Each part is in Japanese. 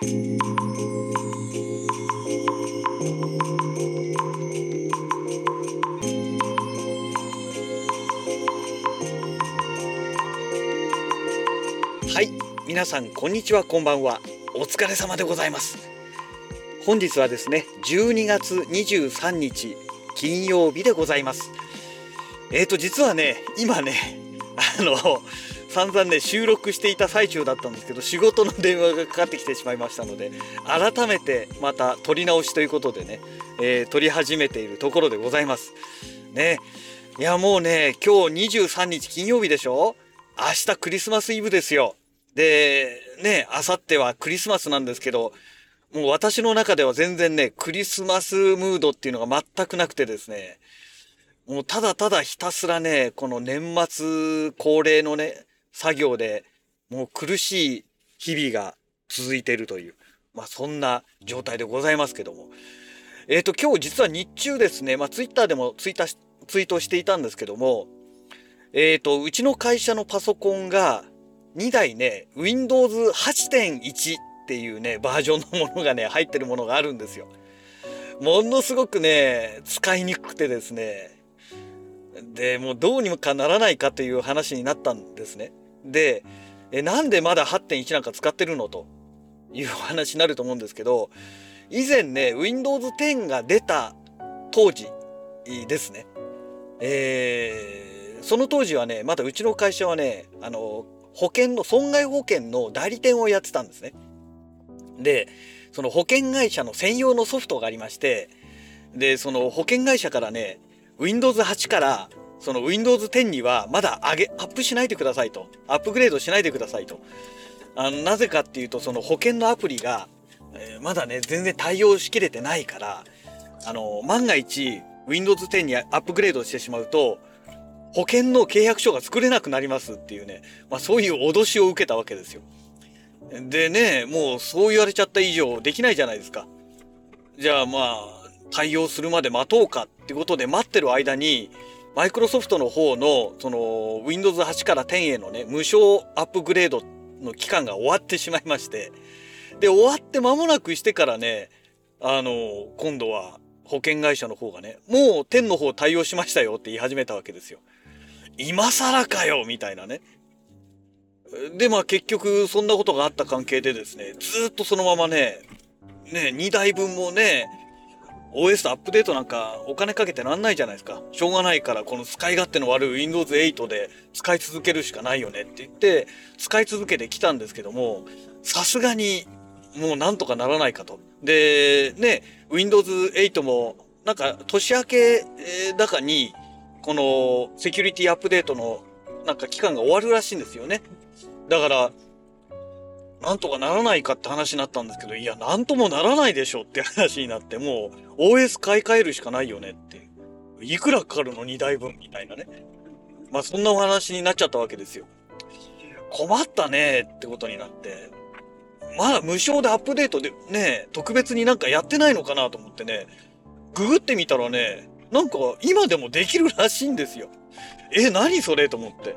はい皆さんこんにちはこんばんは。お疲れ様でございます。本日はですね12月23日金曜日でございます。えーと実はね今ねあの散々ね収録していた最中だったんですけど仕事の電話がかかってきてしまいましたので改めてまた撮り直しということでね、えー撮り始めているところでございます。ね。いやもうね今日23日金曜日でしょ？明日クリスマスイブですよ。でね明後日はクリスマスなんですけどもう私の中では全然ねクリスマスムードっていうのが全くなくてですねもうただただひたすらね、この年末恒例のね、作業で、もう苦しい日々が続いているという、まあそんな状態でございますけども。えっ、と、今日実は日中ですね、まあツイッターでもツイートしツイートしていたんですけども、えっ、と、うちの会社のパソコンが2台ね、Windows 8.1っていうね、バージョンのものがね、入ってるものがあるんですよ。ものすごくね、使いにくくてですね、でもうどうにもかならないかという話になったんですね。でえなんでまだ8.1なんか使ってるの？という話になると思うんですけど以前ね Windows 10が出た当時ですね、えーその当時はねまだうちの会社はねあの保険の損害保険の代理店をやってたんですね。でその保険会社の専用のソフトがありましてでその保険会社からね Windows 8からその Windows 10にはまだ上げ、アップしないでくださいと。アップグレードしないでくださいと。あのなぜかっていうと、その保険のアプリが、えーまだね、全然対応しきれてないから、あの、万が一 Windows 10にアップグレードしてしまうと、保険の契約書が作れなくなりますっていうね、まあそういう脅しを受けたわけですよ。でね、もうそう言われちゃった以上できないじゃないですか。じゃあまあ、対応するまで待とうかってことで待ってる間に、マイクロソフトの方の、その、Windows 8から10へのね、無償アップグレードの期間が終わってしまいまして、で、終わって間もなくしてからね、あの、今度は保険会社の方がね、もう10の方対応しましたよって言い始めたわけですよ。今更かよみたいなね。で、まあ結局そんなことがあった関係でですね、ずっとそのままね、ね、2台分もね、OS アップデートなんかお金かけてなんないじゃないですか。しょうがないからこの使い勝手の悪い Windows 8で使い続けるしかないよねって言って使い続けてきたんですけども、さすがにもうなんとかならないかと。で、ね、Windows 8もなんか年明けえーだかにこのセキュリティアップデートのなんか期間が終わるらしいんですよね。だから、なんとかならないかって話になったんですけど、いや、なんともならないでしょって話になって、もう OS 買い替えるしかないよねってい。くらかかるの ?2 台分みたいなね。まあそんなお話になっちゃったわけですよ。困ったねってことになって。まだ無償でアップデートでね、特別になんかやってないのかなと思ってね、ググってみたらね、なんか今でもできるらしいんですよ。え、何それと思って。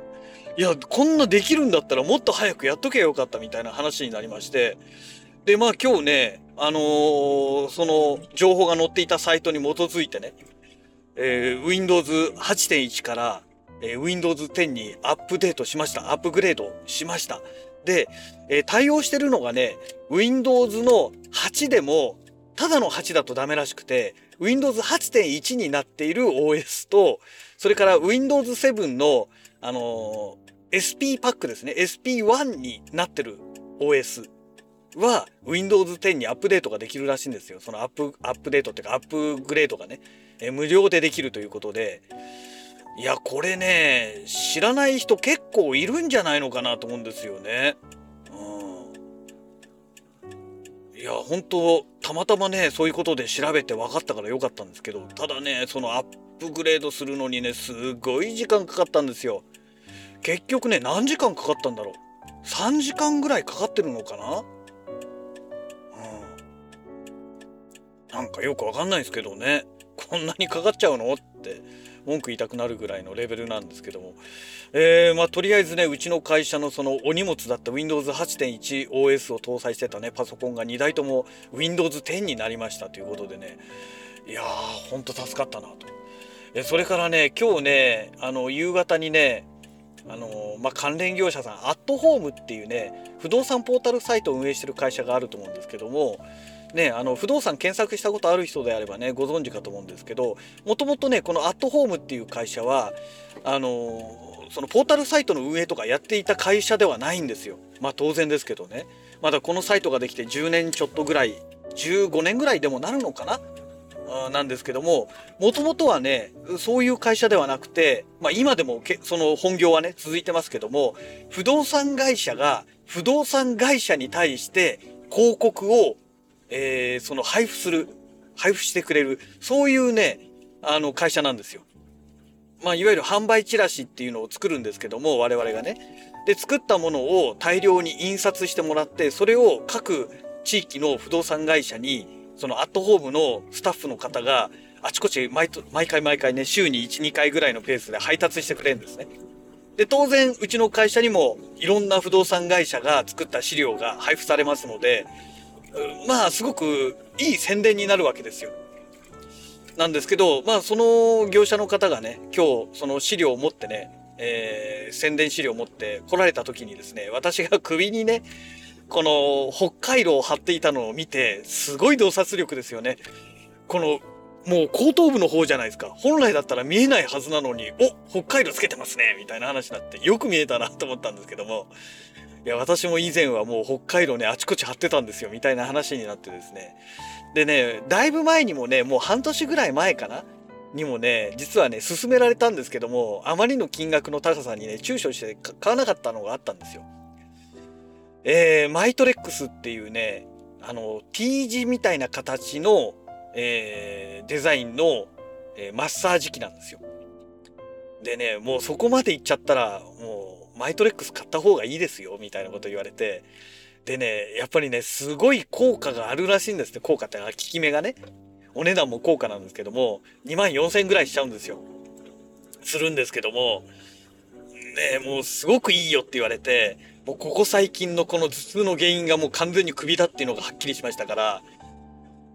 いや、こんなできるんだったらもっと早くやっとけばよかったみたいな話になりまして。で、まあ今日ね、あのーその情報が載っていたサイトに基づいてね、えー Windows 8.1から、えー Windows 10にアップデートしました。アップグレードしました。で、えー対応してるのがね、Windows の8でも、ただの8だとダメらしくて、Windows 8.1になっている OS と、それから Windows 7の、あの SP パックですね。SP1 になってる OS は Windows 10にアップデートができるらしいんですよ。そのアップ、アップデートっていうかアップグレードがね、え無料でできるということで、いや、これね、知らない人結構いるんじゃないのかなと思うんですよね。うん。いや、本当たまたまね、そういうことで調べて分かったからよかったんですけど、ただね、そのアップグレードするのにね、すごい時間かかったんですよ。結局ね、何時間かかったんだろう。3時間ぐらいかかってるのかなうん。なんかよくわかんないですけどね。こんなにかかっちゃうのって文句言いたくなるぐらいのレベルなんですけども、えー、まあ、とりあえずねうちの会社のそのお荷物だった Windows8.1OS を搭載してたねパソコンが2台とも Windows10 になりましたということでねいやーほんと助かったなと。それからね今日ねあの夕方にねあのまあ、関連業者さんアットホームっていうね不動産ポータルサイトを運営してる会社があると思うんですけどもね、あの不動産検索したことある人であればねご存知かと思うんですけどもともとねこのアットホームっていう会社はあのそのポータルサイトの運営とかやっていた会社ではないんですよ。まあ当然ですけどね。まだこのサイトができて10年ちょっとぐらい15年ぐらいでもなるのかな？なんですけどももともとはねそういう会社ではなくて、まあ、今でもけその本業はね続いてますけども不動産会社が不動産会社に対して広告をえー、その配布する、配布してくれる、そういうね、あの会社なんですよ。まあ、いわゆる販売チラシっていうのを作るんですけども、我々がね。で、作ったものを大量に印刷してもらって、それを各地域の不動産会社に、そのアットホームのスタッフの方が、あちこち毎毎回毎回ね、週に1、2回ぐらいのペースで配達してくれるんですね。で、当然、うちの会社にもいろんな不動産会社が作った資料が配布されますので、まあすごくいい宣伝になるわけですよ。なんですけど、まあその業者の方がね、今日その資料を持ってね、えー、宣伝資料を持って来られた時にですね、私が首にね、この北海道を張っていたのを見て、すごい洞察力ですよね。この、もう後頭部の方じゃないですか。本来だったら見えないはずなのに、お北海道つけてますねみたいな話になって、よく見えたなと思ったんですけども、いや、私も以前はもう北海道ね、あちこち張ってたんですよ、みたいな話になってですね。でね、だいぶ前にもね、もう半年ぐらい前かな？にもね、実はね、勧められたんですけども、あまりの金額の高さにね、躊躇して買わなかったのがあったんですよ。えー、マイトレックスっていうね、あの、T 字みたいな形の、えー、デザインの、えー、マッサージ機なんですよ。でね、もうそこまで行っちゃったら、もう、マイトレックス買った方がいいですよ、みたいなこと言われて、でね、やっぱりね、すごい効果があるらしいんですって、効果って、効き目がね。お値段も高価なんですけども、2万4000円ぐらいしちゃうんですよ。するんですけども、ね、もうすごくいいよって言われて、もうここ最近のこの頭痛の原因がもう完全に首だっていうのがはっきりしましたから、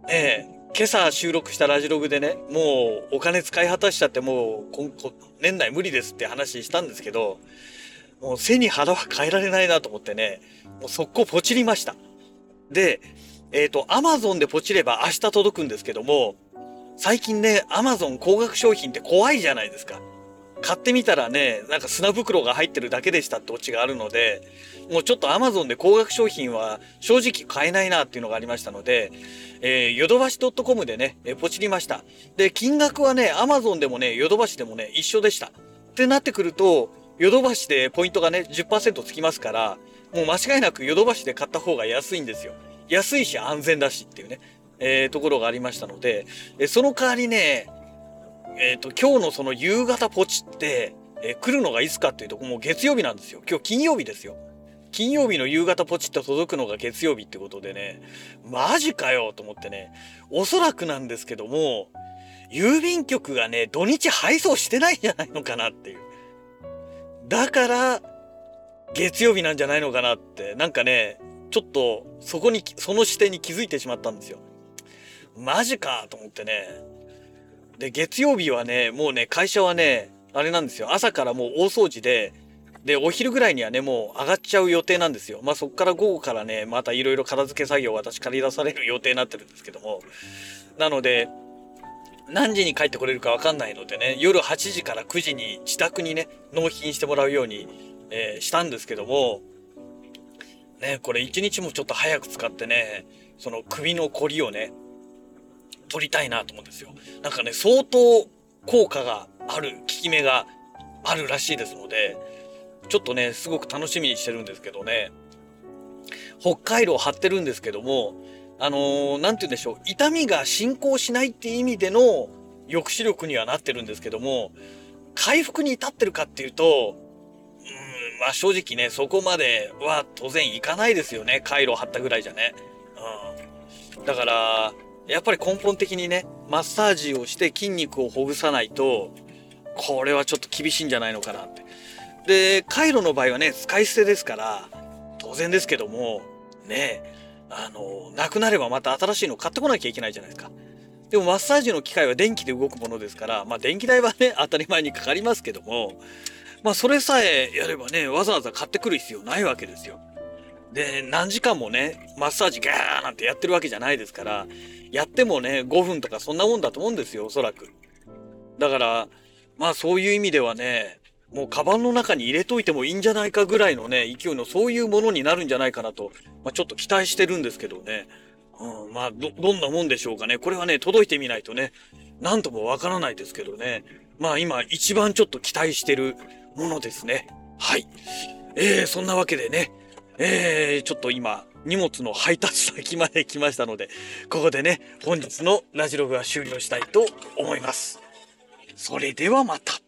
ね今朝収録したラジログでね、もうお金使い果たしちゃってもう年内無理ですって話したんですけど、もう背に腹は変えられないなと思ってね、もう速攻ポチりました。で、えっ、ー、と、アマゾンでポチれば明日届くんですけども、最近ね、アマゾン高額商品って怖いじゃないですか。買ってみたらね、なんか砂袋が入ってるだけでしたってオチがあるので、もうちょっとアマゾンで高額商品は正直買えないなっていうのがありましたので、えー、ヨドバシ .com でね、えポチりました。で、金額はね、アマゾンでもね、ヨドバシでもね、一緒でした。ってなってくると、ヨドバシでポイントがね、10%つきますから、もう間違いなくヨドバシで買った方が安いんですよ。安いし安全だしっていうね、えー、ところがありましたので、えその代わりね、えっ、ー、と、今日のその夕方ポチって、えー、来るのがいつかっていうと、もう月曜日なんですよ。今日金曜日ですよ。金曜日の夕方ポチって届くのが月曜日ってことでね、マジかよと思ってね、おそらくなんですけども、郵便局がね、土日配送してないんじゃないのかなっていう。だから、月曜日なんじゃないのかなって、なんかね、ちょっと、そこに、その視点に気づいてしまったんですよ。マジかと思ってね。で、月曜日はね、もうね、会社はね、あれなんですよ。朝からもう大掃除で、で、お昼ぐらいにはね、もう上がっちゃう予定なんですよ。まあそっから午後からね、またいろいろ片付け作業を私借り出される予定になってるんですけども。なので、何時に帰ってこれるかわかんないのでね、夜8時から9時に自宅にね、納品してもらうように、えー、したんですけども、ね、これ一日もちょっと早く使ってね、その首のこりをね、取りたいなと思うんですよ。なんかね、相当効果がある、効き目があるらしいですので、ちょっとね、すごく楽しみにしてるんですけどね、北海道張ってるんですけども、あのー、なんて言うんでしょう、痛みが進行しないっていう意味での抑止力にはなってるんですけども、回復に至ってるかっていうと、うん、まあ正直ね、そこまでは当然いかないですよね。回路張ったぐらいじゃね。うん。だから、やっぱり根本的にね、マッサージをして筋肉をほぐさないとこれはちょっと厳しいんじゃないのかなって。でカイロの場合はね使い捨てですから当然ですけどもねあのなくなればまた新しいの買ってこなきゃいけないじゃないですか。でもマッサージの機械は電気で動くものですからまあ電気代はね当たり前にかかりますけどもまあそれさえやればねわざわざ買ってくる必要ないわけですよ。で何時間もねマッサージガーなんてやってるわけじゃないですからやってもね5分とかそんなもんだと思うんですよおそらく。だからまあそういう意味ではねもうカバンの中に入れといてもいいんじゃないかぐらいのね勢いのそういうものになるんじゃないかなと、まあ、ちょっと期待してるんですけどね。うん、まあど、どんなもんでしょうかね。これはね、届いてみないとね、なんともわからないですけどね。まあ今一番ちょっと期待してるものですね。はい。えー、そんなわけでね、えー、ちょっと今、荷物の配達先まで来ましたので、ここでね、本日のラジログは終了したいと思います。それではまた。